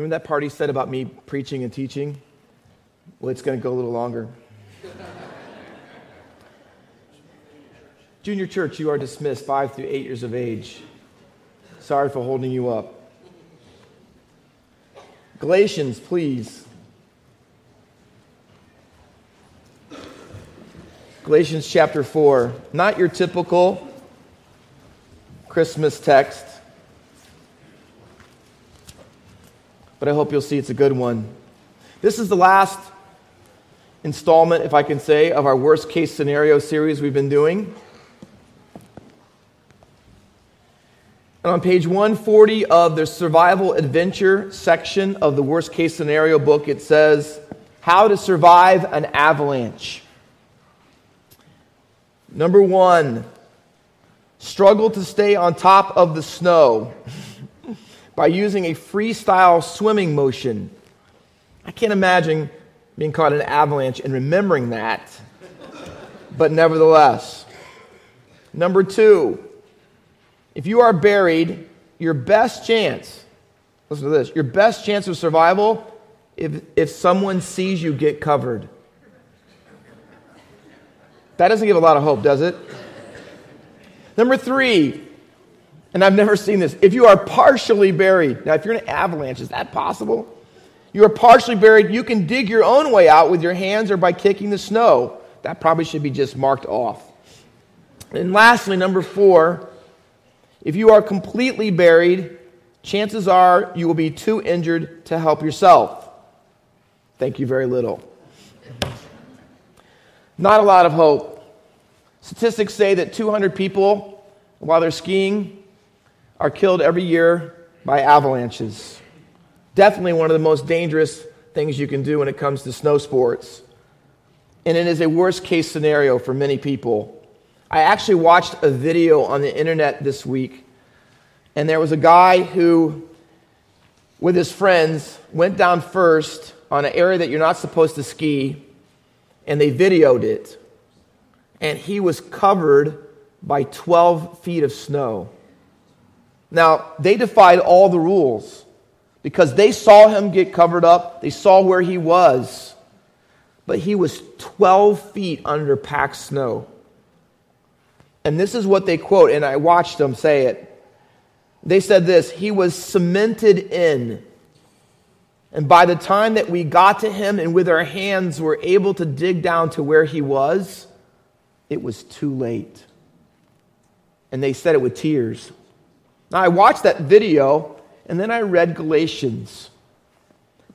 Remember that part he said about me preaching and teaching? Well, it's going to go a little longer. Junior church, you are dismissed five through eight years of age. Sorry for holding you up. Galatians, please. Galatians chapter 4. Not your typical Christmas text, but I hope you'll see it's a good one. This is the last installment, if I can say, of our worst case scenario series we've been doing. And on page 140 of the survival adventure section of the worst case scenario book, it says, How to Survive an Avalanche. Number one, struggle to stay on top of the snow by using a freestyle swimming motion. I can't imagine being caught in an avalanche and remembering that, but nevertheless. Number two, if you are buried, your best chance, listen to this, your best chance of survival if, if someone sees you get covered. That doesn't give a lot of hope, does it? Number three, and I've never seen this, if you are partially buried, now if you're in an avalanche, is that possible? You are partially buried, you can dig your own way out with your hands or by kicking the snow. That probably should be just marked off. And lastly, number four, if you are completely buried, chances are you will be too injured to help yourself. Thank you very little. Not a lot of hope. Statistics say that 200 people, while they're skiing, are killed every year by avalanches. Definitely one of the most dangerous things you can do when it comes to snow sports. And it is a worst case scenario for many people. I actually watched a video on the internet this week, and there was a guy who, with his friends, went down first on an area that you're not supposed to ski, and they videoed it. And he was covered by 12 feet of snow. Now, they defied all the rules because they saw him get covered up, they saw where he was, but he was 12 feet under packed snow. And this is what they quote, and I watched them say it. They said this He was cemented in. And by the time that we got to him and with our hands were able to dig down to where he was, it was too late. And they said it with tears. Now, I watched that video and then I read Galatians.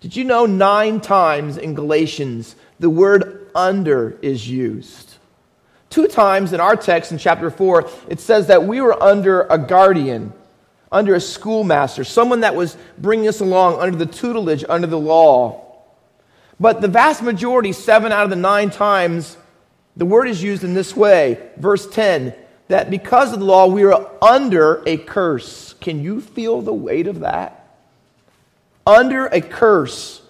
Did you know nine times in Galatians the word under is used? Two times in our text in chapter 4, it says that we were under a guardian, under a schoolmaster, someone that was bringing us along under the tutelage, under the law. But the vast majority, seven out of the nine times, the word is used in this way. Verse 10 that because of the law, we are under a curse. Can you feel the weight of that? Under a curse.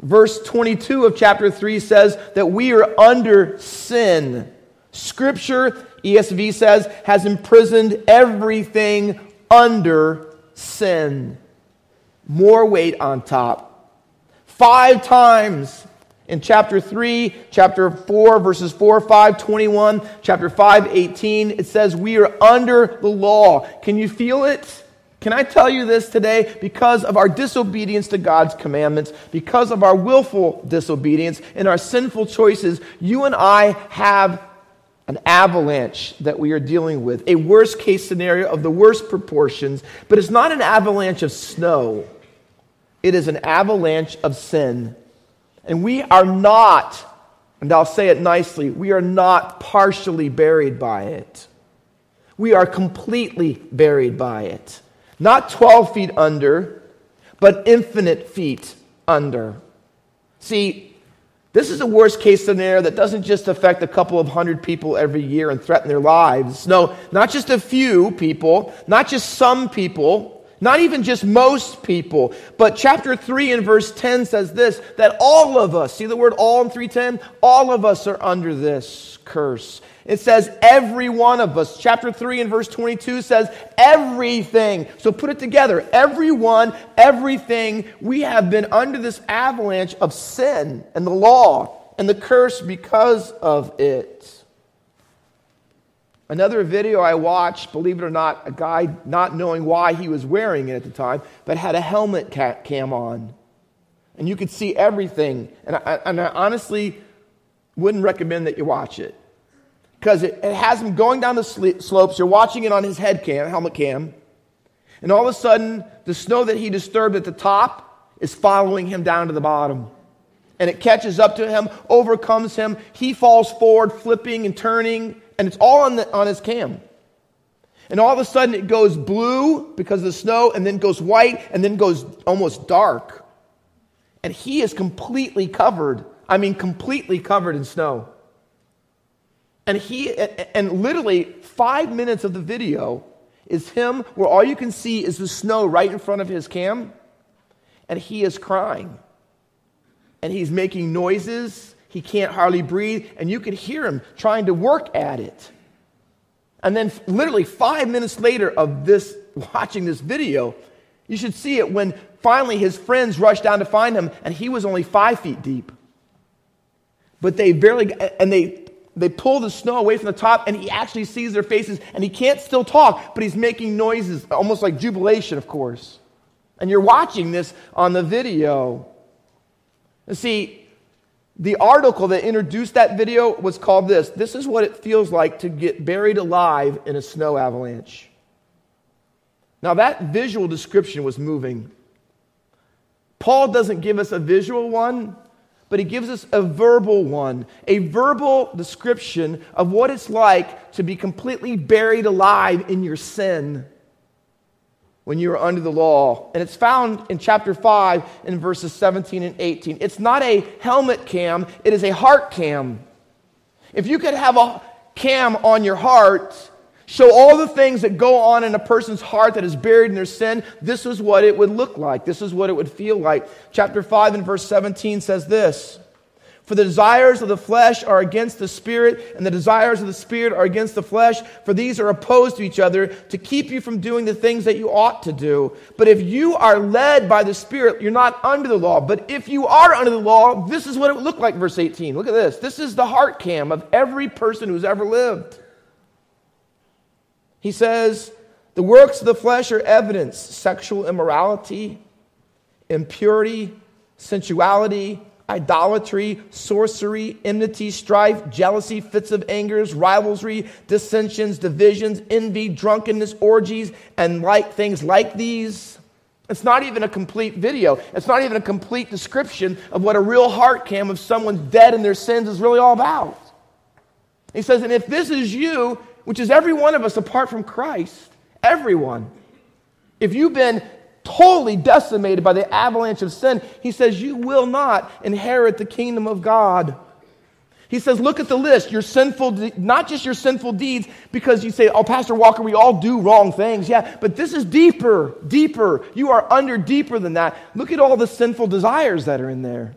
Verse 22 of chapter 3 says that we are under sin. Scripture, ESV says, has imprisoned everything under sin. More weight on top. Five times in chapter 3, chapter 4, verses 4, 5, 21, chapter 5, 18, it says we are under the law. Can you feel it? Can I tell you this today? Because of our disobedience to God's commandments, because of our willful disobedience and our sinful choices, you and I have an avalanche that we are dealing with, a worst case scenario of the worst proportions, but it's not an avalanche of snow. It is an avalanche of sin. And we are not, and I'll say it nicely, we are not partially buried by it. We are completely buried by it. Not 12 feet under, but infinite feet under. See, this is a worst case scenario that doesn't just affect a couple of hundred people every year and threaten their lives. No, not just a few people, not just some people. Not even just most people, but chapter 3 and verse 10 says this that all of us, see the word all in 310? All of us are under this curse. It says every one of us. Chapter 3 and verse 22 says everything. So put it together. Everyone, everything. We have been under this avalanche of sin and the law and the curse because of it. Another video I watched, believe it or not, a guy not knowing why he was wearing it at the time, but had a helmet cam on. And you could see everything. And I, and I honestly wouldn't recommend that you watch it. Because it, it, has him going down the slopes. You're watching it on his head cam, helmet cam. And all of a sudden, the snow that he disturbed at the top is following him down to the bottom. And it catches up to him, overcomes him. He falls forward, flipping and turning and it's all on, the, on his cam. And all of a sudden it goes blue because of the snow, and then goes white, and then goes almost dark. And he is completely covered. I mean, completely covered in snow. And he, and literally five minutes of the video is him where all you can see is the snow right in front of his cam, and he is crying. And he's making noises he can't hardly breathe, and you could hear him trying to work at it. And then, literally five minutes later of this, watching this video, you should see it when finally his friends rushed down to find him, and he was only five feet deep. But they barely, and they, they pull the snow away from the top, and he actually sees their faces, and he can't still talk, but he's making noises, almost like jubilation, of course. And you're watching this on the video. See, the article that introduced that video was called this This is what it feels like to get buried alive in a snow avalanche. Now, that visual description was moving. Paul doesn't give us a visual one, but he gives us a verbal one, a verbal description of what it's like to be completely buried alive in your sin when you were under the law. And it's found in chapter 5 in verses 17 and 18. It's not a helmet cam, it is a heart cam. If you could have a cam on your heart, show all the things that go on in a person's heart that is buried in their sin, this is what it would look like. This is what it would feel like. Chapter 5 and verse 17 says this for the desires of the flesh are against the spirit, and the desires of the spirit are against the flesh, for these are opposed to each other to keep you from doing the things that you ought to do. But if you are led by the spirit, you're not under the law. But if you are under the law, this is what it would look like, verse 18. Look at this. This is the heart cam of every person who's ever lived. He says, The works of the flesh are evidence sexual immorality, impurity, sensuality idolatry, sorcery, enmity, strife, jealousy, fits of angers, rivalry, dissensions, divisions, envy, drunkenness, orgies, and like things like these. It's not even a complete video. It's not even a complete description of what a real heart cam of someone dead in their sins is really all about. He says, and if this is you, which is every one of us apart from Christ, everyone, if you've been totally decimated by the avalanche of sin, he says, You will not inherit the kingdom of God. He says, Look at the list, your sinful, not just your sinful deeds, because you say, Oh, Pastor Walker, we all do wrong things. Yeah, but this is deeper, deeper. You are under deeper than that. Look at all the sinful desires that are in there.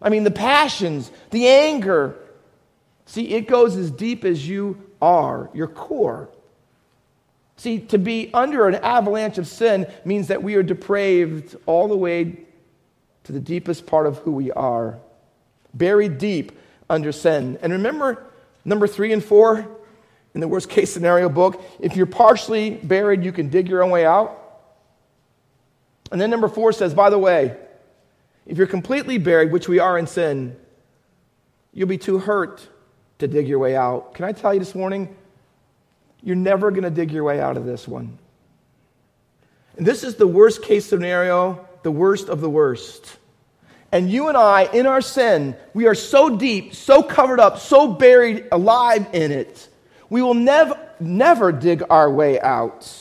I mean, the passions, the anger. See, it goes as deep as you are, your core. See, to be under an avalanche of sin means that we are depraved all the way to the deepest part of who we are, buried deep under sin. And remember number three and four in the worst case scenario book if you're partially buried, you can dig your own way out. And then number four says, by the way, if you're completely buried, which we are in sin, you'll be too hurt to dig your way out. Can I tell you this morning? You're never going to dig your way out of this one. And this is the worst case scenario, the worst of the worst. And you and I, in our sin, we are so deep, so covered up, so buried alive in it, we will never, never dig our way out.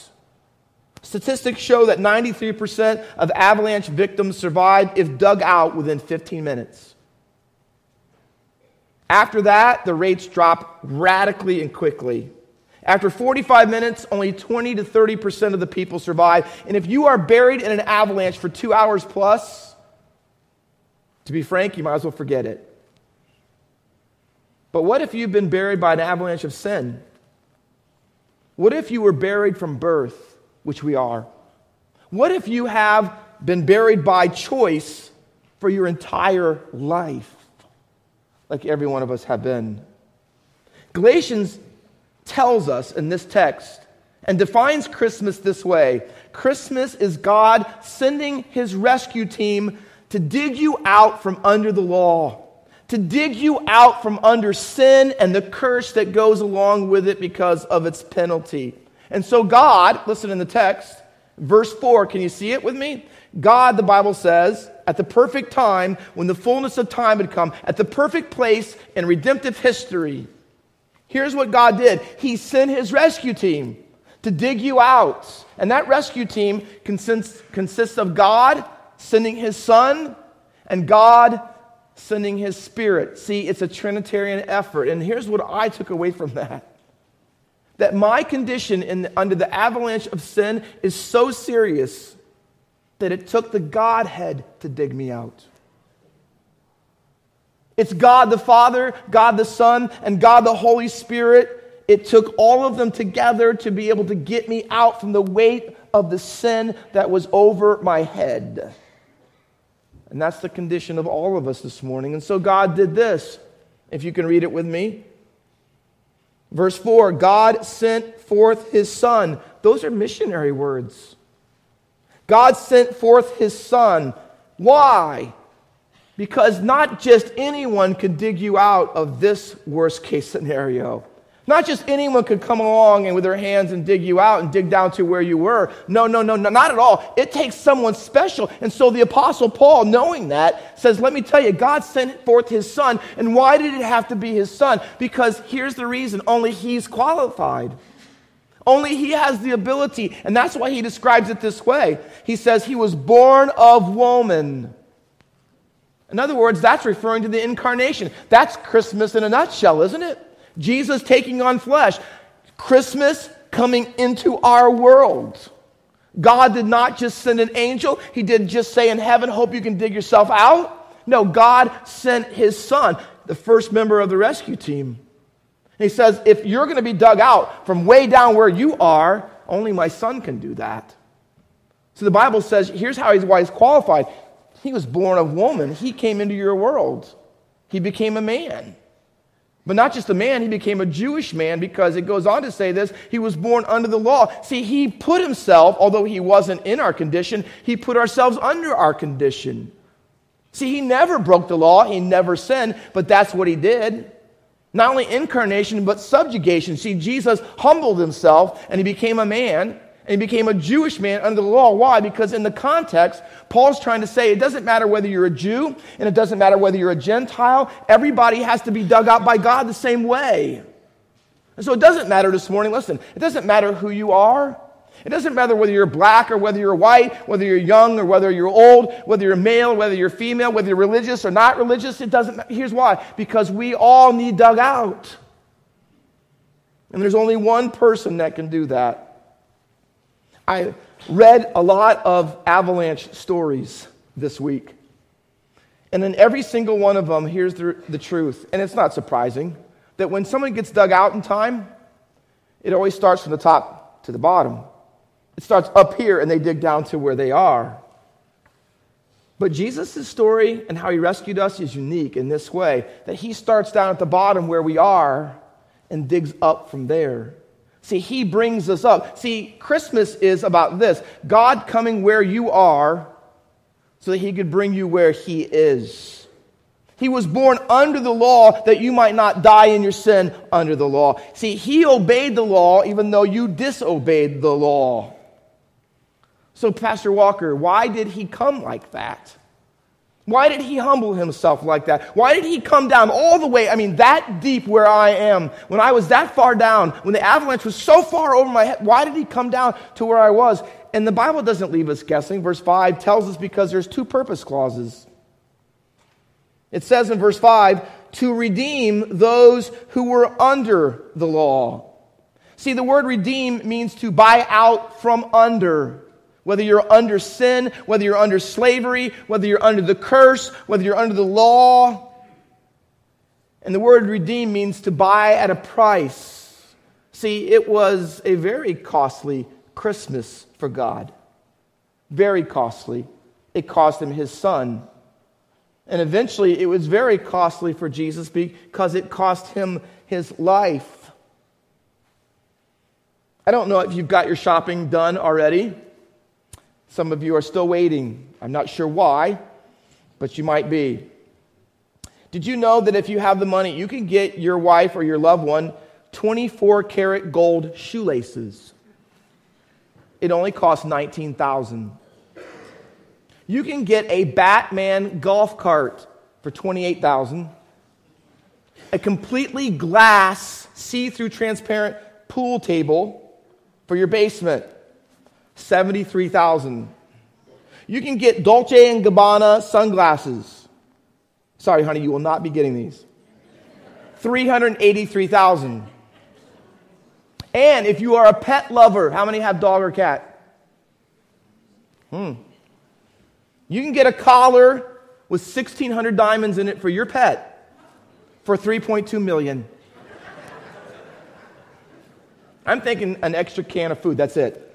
Statistics show that 93% of avalanche victims survive if dug out within 15 minutes. After that, the rates drop radically and quickly. After 45 minutes, only 20 to 30% of the people survive. And if you are buried in an avalanche for two hours plus, to be frank, you might as well forget it. But what if you've been buried by an avalanche of sin? What if you were buried from birth, which we are? What if you have been buried by choice for your entire life, like every one of us have been? Galatians tells us in this text and defines Christmas this way Christmas is God sending his rescue team to dig you out from under the law, to dig you out from under sin and the curse that goes along with it because of its penalty. And so, God, listen in the text, verse 4, can you see it with me? God, the Bible says, at the perfect time, when the fullness of time had come, at the perfect place in redemptive history, Here's what God did He sent His rescue team to dig you out. And that rescue team consists, consists of God sending His Son and God sending His Spirit. See, it's a Trinitarian effort. And here's what I took away from that that my condition in, under the avalanche of sin is so serious that it took the Godhead to dig me out. It's God the Father, God the Son, and God the Holy Spirit. It took all of them together to be able to get me out from the weight of the sin that was over my head. And that's the condition of all of us this morning. And so God did this. If you can read it with me. Verse 4 God sent forth his Son. Those are missionary words. God sent forth his Son. Why? Because not just anyone can dig you out of this worst case scenario. Not just anyone could come along and with their hands and dig you out and dig down to where you were. No, no, no, no, not at all. It takes someone special. And so the Apostle Paul, knowing that, says, Let me tell you, God sent forth his son. And why did it have to be his son? Because here's the reason only he's qualified. Only he has the ability. And that's why he describes it this way. He says, He was born of woman. In other words, that's referring to the incarnation. That's Christmas in a nutshell, isn't it? Jesus taking on flesh. Christmas coming into our world. God did not just send an angel, He didn't just say in heaven, Hope you can dig yourself out. No, God sent His Son, the first member of the rescue team. he says, If you're going to be dug out from way down where you are, only my Son can do that. So the Bible says, here's how he's why he's qualified. He was born of woman. He came into your world. He became a man. But not just a man, he became a Jewish man because it goes on to say this he was born under the law. See, he put himself, although he wasn't in our condition, he put ourselves under our condition. See, he never broke the law, he never sinned, but that's what he did. Not only incarnation, but subjugation. See, Jesus humbled himself and he became a man and he became a Jewish man under the law. Why? Because in the context, Paul's trying to say it doesn't matter whether you're a Jew and it doesn't matter whether you're a Gentile. Everybody has to be dug out by God the same way. And so it doesn't matter this morning. Listen, it doesn't matter who you are. It doesn't matter whether you're black or whether you're white, whether you're young or whether you're old, whether you're male, whether you're female, whether you're religious or not religious. It doesn't matter. Here's why because we all need dug out. And there's only one person that can do that. I read a lot of avalanche stories this week. And in every single one of them, here's the, the truth. And it's not surprising that when someone gets dug out in time, it always starts from the top to the bottom. It starts up here and they dig down to where they are. But Jesus' story and how he rescued us is unique in this way that he starts down at the bottom where we are and digs up from there. See, He brings us up. See, Christmas is about this God coming where you are so that He could bring you where He is. He was born under the law that you might not die in your sin under the law. See, He obeyed the law even though you disobeyed the law. So, Pastor Walker, why did He come like that? Why did he humble himself like that? Why did he come down all the way, I mean, that deep where I am, when I was that far down, when the avalanche was so far over my head? Why did he come down to where I was? And the Bible doesn't leave us guessing. Verse 5 tells us because there's two purpose clauses. It says in verse 5 to redeem those who were under the law. See, the word redeem means to buy out from under. Whether you're under sin, whether you're under slavery, whether you're under the curse, whether you're under the law. And the word redeem means to buy at a price. See, it was a very costly Christmas for God. Very costly. It cost him his son. And eventually, it was very costly for Jesus because it cost him his life. I don't know if you've got your shopping done already. Some of you are still waiting. I'm not sure why, but you might be. Did you know that if you have the money, you can get your wife or your loved one 24 karat gold shoelaces? It only costs 19,000. You can get a Batman golf cart for 28,000. A completely glass, see-through transparent pool table for your basement. 73,000. You can get Dolce and Gabbana sunglasses. Sorry, honey, you will not be getting these. 383,000. And if you are a pet lover, how many have dog or cat? Hmm. You can get a collar with 1600 diamonds in it for your pet for 3.2 million. I'm thinking an extra can of food, that's it.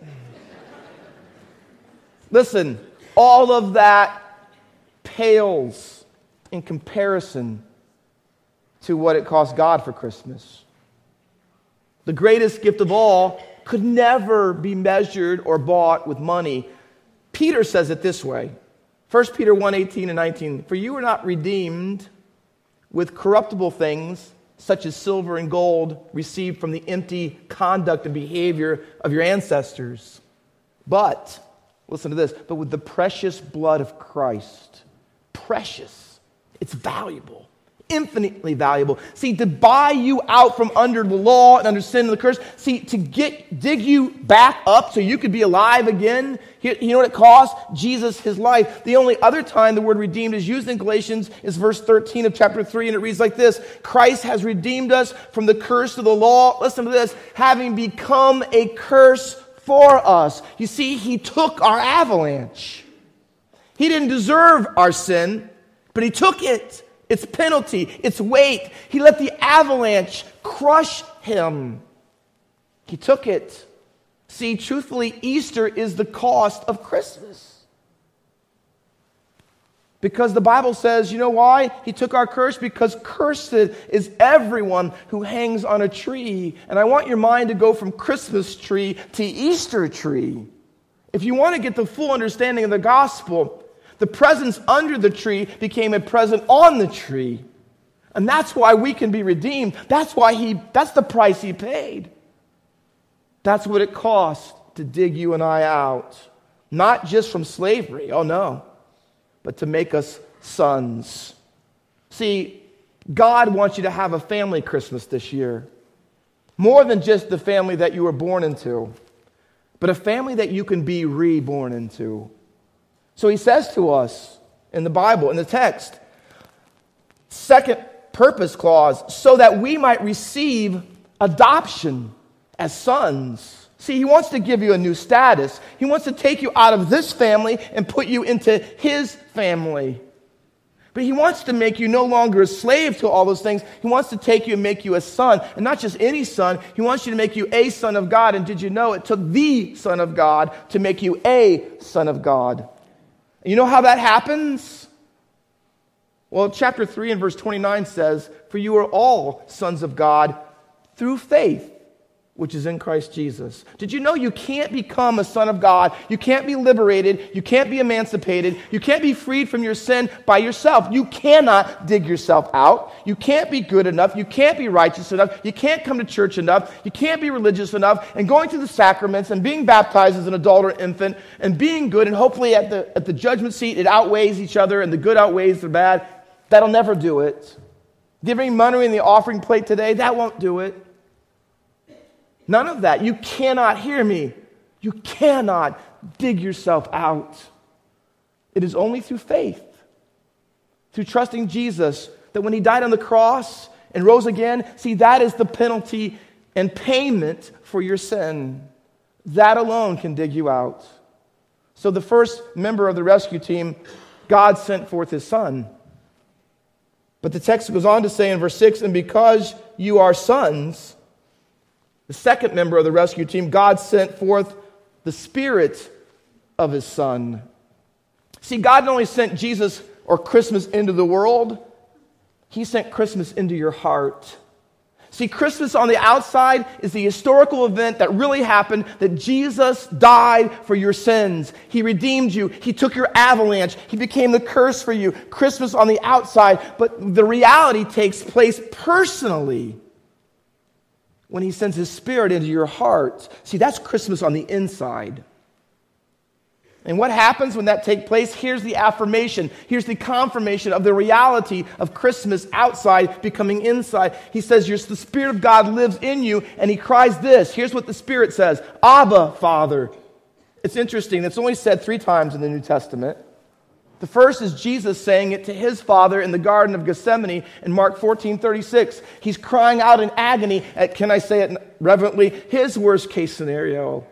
Listen, all of that pales in comparison to what it cost God for Christmas. The greatest gift of all could never be measured or bought with money. Peter says it this way 1 Peter 1 18 and 19. For you are not redeemed with corruptible things, such as silver and gold received from the empty conduct and behavior of your ancestors, but Listen to this. But with the precious blood of Christ, precious, it's valuable, infinitely valuable. See, to buy you out from under the law and under sin and the curse, see, to get dig you back up so you could be alive again. You know what it cost? Jesus his life. The only other time the word redeemed is used in Galatians is verse 13 of chapter 3, and it reads like this Christ has redeemed us from the curse of the law. Listen to this, having become a curse for us. You see, He took our avalanche. He didn't deserve our sin, but He took it, its penalty, its weight. He let the avalanche crush Him. He took it. See, truthfully, Easter is the cost of Christmas. Because the Bible says, you know why? He took our curse because cursed is everyone who hangs on a tree. And I want your mind to go from Christmas tree to Easter tree. If you want to get the full understanding of the gospel, the presents under the tree became a present on the tree. And that's why we can be redeemed. That's why he that's the price he paid. That's what it cost to dig you and I out. Not just from slavery. Oh no but to make us sons. See, God wants you to have a family Christmas this year. More than just the family that you were born into, but a family that you can be reborn into. So he says to us in the Bible, in the text, second purpose clause, so that we might receive adoption as sons. See, he wants to give you a new status. He wants to take you out of this family and put you into his family. But he wants to make you no longer a slave to all those things. He wants to take you and make you a son. And not just any son, he wants you to make you a son of God. And did you know it took the son of God to make you a son of God? You know how that happens? Well, chapter 3 and verse 29 says, For you are all sons of God through faith which is in Christ Jesus. Did you know you can't become a son of God? You can't be liberated. You can't be emancipated. You can't be freed from your sin by yourself. You cannot dig yourself out. You can't be good enough. You can't be righteous enough. You can't come to church enough. You can't be religious enough. And going through the sacraments and being baptized as an adult or infant and being good, and hopefully at the, at the judgment seat it outweighs each other and the good outweighs the bad, that'll never do it. Giving money in the offering plate today, that won't do it. None of that. You cannot hear me. You cannot dig yourself out. It is only through faith, through trusting Jesus, that when he died on the cross and rose again, see, that is the penalty and payment for your sin. That alone can dig you out. So, the first member of the rescue team, God sent forth his son. But the text goes on to say in verse 6 and because you are sons, the second member of the rescue team, God sent forth the Spirit of his Son. See, God not only sent Jesus or Christmas into the world, he sent Christmas into your heart. See, Christmas on the outside is the historical event that really happened that Jesus died for your sins. He redeemed you. He took your avalanche. He became the curse for you. Christmas on the outside, but the reality takes place personally when He sends His Spirit into your heart. See, that's Christmas on the inside. And what happens when that takes place? Here's the affirmation. Here's the confirmation of the reality of Christmas outside becoming inside. He says, The Spirit of God lives in you, and he cries this. Here's what the Spirit says Abba, Father. It's interesting. It's only said three times in the New Testament. The first is Jesus saying it to his father in the Garden of Gethsemane in Mark 14 36. He's crying out in agony at, can I say it reverently, his worst case scenario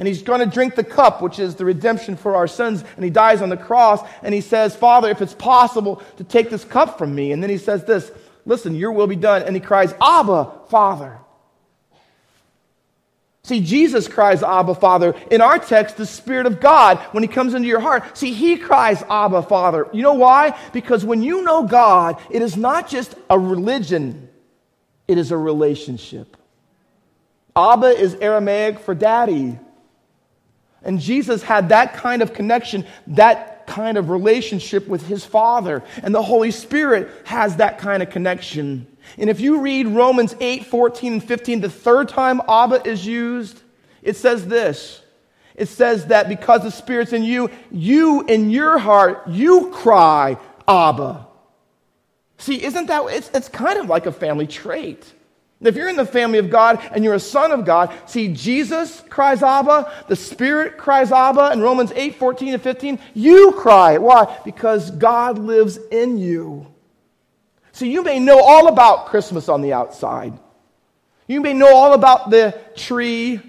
and he's going to drink the cup, which is the redemption for our sins. And he dies on the cross. And he says, Father, if it's possible to take this cup from me. And then he says this Listen, your will be done. And he cries, Abba, Father. See, Jesus cries, Abba, Father. In our text, the Spirit of God, when He comes into your heart, see, He cries, Abba, Father. You know why? Because when you know God, it is not just a religion, it is a relationship. Abba is Aramaic for daddy. And Jesus had that kind of connection, that kind of relationship with his Father. And the Holy Spirit has that kind of connection. And if you read Romans 8, 14, and 15, the third time Abba is used, it says this. It says that because the Spirit's in you, you in your heart, you cry, Abba. See, isn't that, it's, it's kind of like a family trait. If you're in the family of God and you're a son of God, see, Jesus cries Abba, the Spirit cries Abba in Romans 8, 14 and 15. You cry. Why? Because God lives in you. So you may know all about Christmas on the outside. You may know all about the tree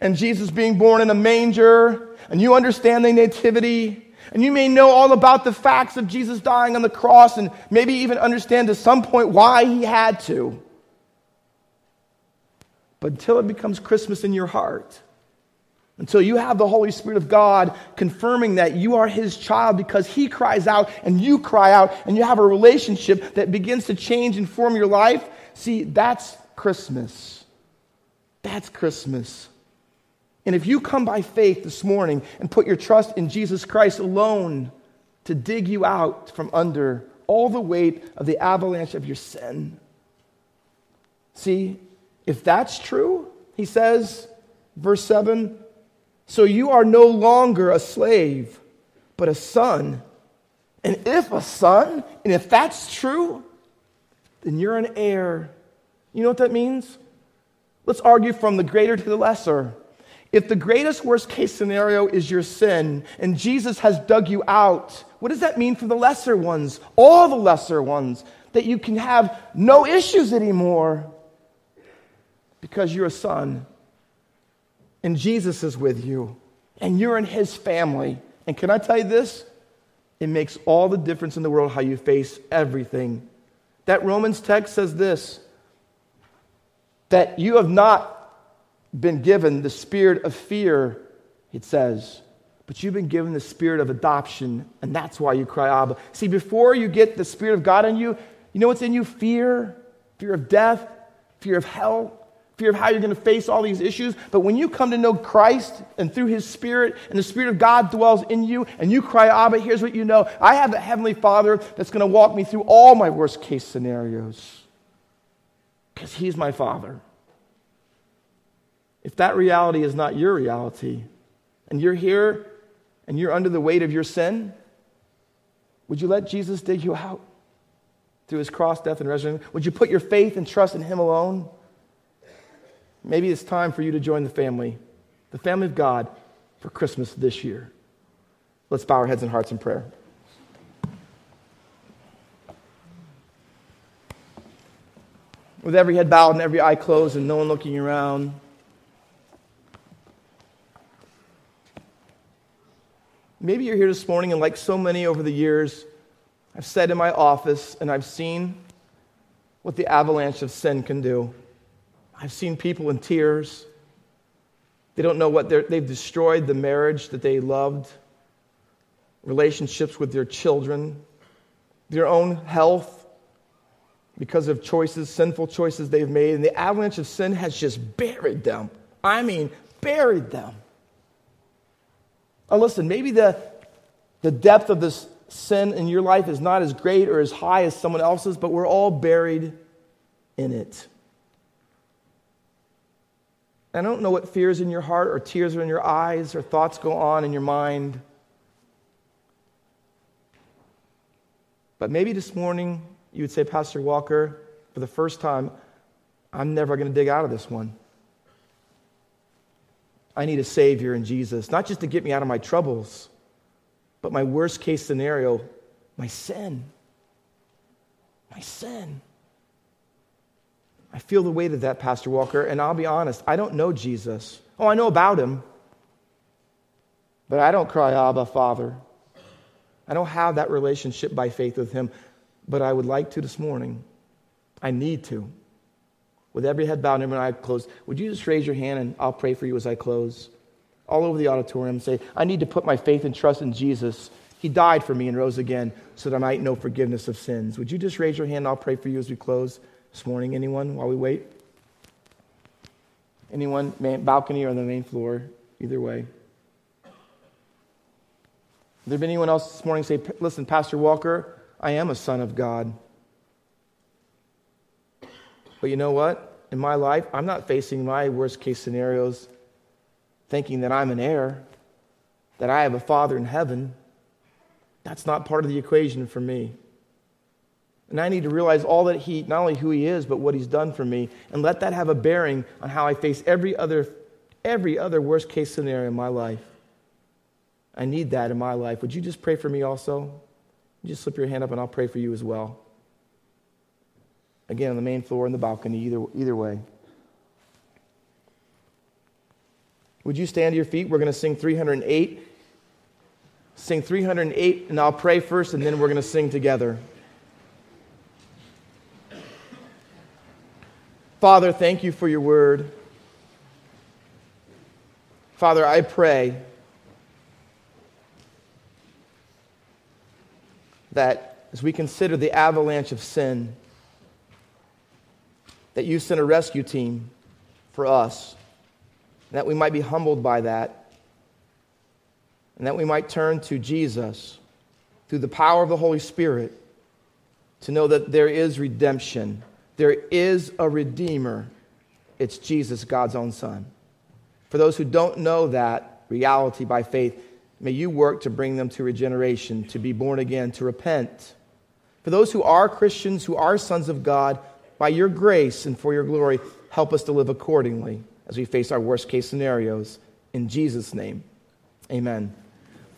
and Jesus being born in a manger, and you understand the nativity. And you may know all about the facts of Jesus dying on the cross and maybe even understand to some point why he had to. But until it becomes Christmas in your heart, until you have the Holy Spirit of God confirming that you are His child because He cries out and you cry out and you have a relationship that begins to change and form your life, see, that's Christmas. That's Christmas. And if you come by faith this morning and put your trust in Jesus Christ alone to dig you out from under all the weight of the avalanche of your sin, see, if that's true, he says, verse 7 so you are no longer a slave, but a son. And if a son, and if that's true, then you're an heir. You know what that means? Let's argue from the greater to the lesser. If the greatest worst case scenario is your sin and Jesus has dug you out, what does that mean for the lesser ones? All the lesser ones, that you can have no issues anymore because you're a son and Jesus is with you and you're in his family. And can I tell you this? It makes all the difference in the world how you face everything. That Romans text says this that you have not been given the spirit of fear, it says, but you've been given the spirit of adoption, and that's why you cry, Abba. See, before you get the spirit of God in you, you know what's in you? Fear, fear of death, fear of hell, fear of how you're going to face all these issues. But when you come to know Christ and through His Spirit, and the Spirit of God dwells in you, and you cry, Abba, here's what you know I have a Heavenly Father that's going to walk me through all my worst case scenarios because He's my Father. If that reality is not your reality, and you're here and you're under the weight of your sin, would you let Jesus dig you out through his cross, death, and resurrection? Would you put your faith and trust in him alone? Maybe it's time for you to join the family, the family of God, for Christmas this year. Let's bow our heads and hearts in prayer. with every head bowed and every eye closed and no one looking around. Maybe you're here this morning, and like so many over the years, I've sat in my office and I've seen what the avalanche of sin can do. I've seen people in tears. They don't know what they've destroyed the marriage that they loved, relationships with their children, their own health because of choices, sinful choices they've made. And the avalanche of sin has just buried them. I mean, buried them. Now, listen, maybe the, the depth of this sin in your life is not as great or as high as someone else's, but we're all buried in it. I don't know what fears in your heart or tears are in your eyes or thoughts go on in your mind. But maybe this morning you would say, Pastor Walker, for the first time, I'm never going to dig out of this one. I need a Savior in Jesus, not just to get me out of my troubles, but my worst case scenario, my sin. My sin. I feel the weight of that, Pastor Walker, and I'll be honest, I don't know Jesus. Oh, I know about him, but I don't cry, Abba, Father. I don't have that relationship by faith with him, but I would like to this morning. I need to. With every head bowed and every eye closed, would you just raise your hand and I'll pray for you as I close? All over the auditorium, say, I need to put my faith and trust in Jesus. He died for me and rose again so that I might know forgiveness of sins. Would you just raise your hand and I'll pray for you as we close? This morning? Anyone while we wait? Anyone, main, balcony or the main floor? Either way. Has there been anyone else this morning say, Listen, Pastor Walker, I am a son of God. But you know what? In my life, I'm not facing my worst case scenarios thinking that I'm an heir, that I have a father in heaven. That's not part of the equation for me. And I need to realize all that He, not only who He is, but what He's done for me, and let that have a bearing on how I face every other, every other worst case scenario in my life. I need that in my life. Would you just pray for me also? Just slip your hand up and I'll pray for you as well. Again, on the main floor, in the balcony, either, either way. Would you stand to your feet? We're going to sing 308. Sing 308, and I'll pray first, and then we're going to sing together. Father, thank you for your word. Father, I pray that as we consider the avalanche of sin, that you sent a rescue team for us, and that we might be humbled by that, and that we might turn to Jesus through the power of the Holy Spirit to know that there is redemption there is a Redeemer. It's Jesus, God's own Son. For those who don't know that reality by faith, may you work to bring them to regeneration, to be born again, to repent. For those who are Christians, who are sons of God, by your grace and for your glory, help us to live accordingly as we face our worst case scenarios. In Jesus' name, amen.